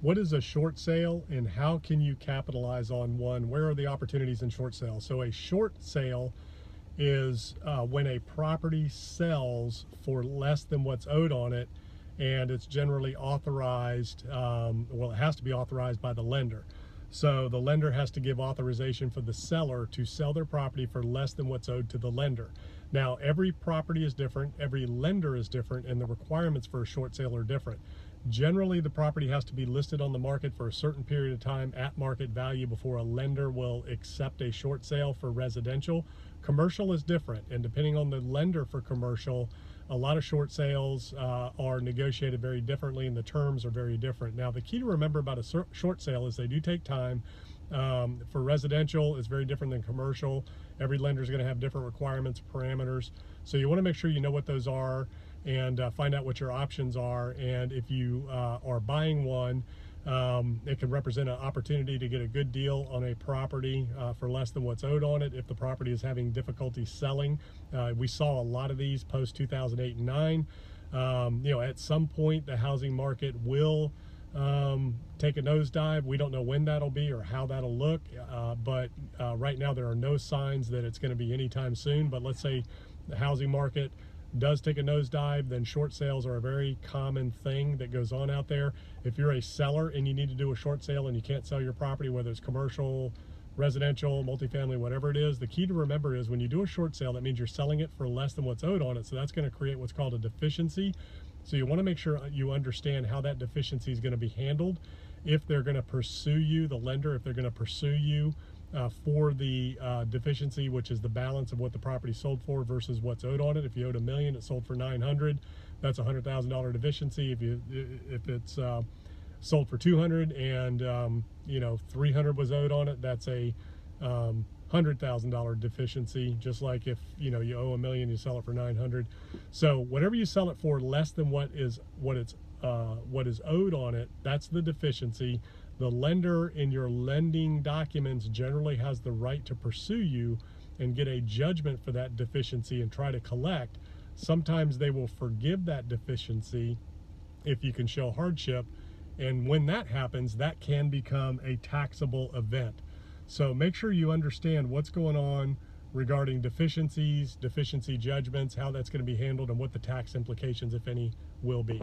what is a short sale and how can you capitalize on one? Where are the opportunities in short sale? So a short sale is uh, when a property sells for less than what's owed on it and it's generally authorized, um, well, it has to be authorized by the lender. So the lender has to give authorization for the seller to sell their property for less than what's owed to the lender. Now, every property is different, every lender is different, and the requirements for a short sale are different. Generally, the property has to be listed on the market for a certain period of time at market value before a lender will accept a short sale for residential. Commercial is different, and depending on the lender for commercial, a lot of short sales uh, are negotiated very differently and the terms are very different. Now, the key to remember about a short sale is they do take time. Um, for residential, it's very different than commercial. Every lender is going to have different requirements, parameters. So you want to make sure you know what those are and uh, find out what your options are. And if you uh, are buying one, um, it can represent an opportunity to get a good deal on a property uh, for less than what's owed on it if the property is having difficulty selling. Uh, we saw a lot of these post 2008 and 9. Um, you know, at some point the housing market will um, take a nosedive. We don't know when that'll be or how that'll look, uh, but uh, right now there are no signs that it's going to be anytime soon. But let's say the housing market does take a nosedive, then short sales are a very common thing that goes on out there. If you're a seller and you need to do a short sale and you can't sell your property, whether it's commercial, residential, multifamily, whatever it is, the key to remember is when you do a short sale, that means you're selling it for less than what's owed on it. So that's going to create what's called a deficiency. So you want to make sure uh, you understand how that deficiency is going to be handled. If they're going to pursue you, the lender, if they're going to pursue you uh, for the uh, deficiency, which is the balance of what the property sold for versus what's owed on it. If you owed a million, it sold for 900. That's a hundred thousand dollar deficiency. If you if it's uh, sold for 200 and um, you know 300 was owed on it, that's a um, hundred thousand dollar deficiency. Just like if you know you owe a million, you sell it for 900. So whatever you sell it for less than what is what it's uh, what is owed on it, that's the deficiency. The lender in your lending documents generally has the right to pursue you and get a judgment for that deficiency and try to collect. Sometimes they will forgive that deficiency if you can show hardship. And when that happens, that can become a taxable event. So make sure you understand what's going on regarding deficiencies, deficiency judgments, how that's going to be handled, and what the tax implications, if any, will be.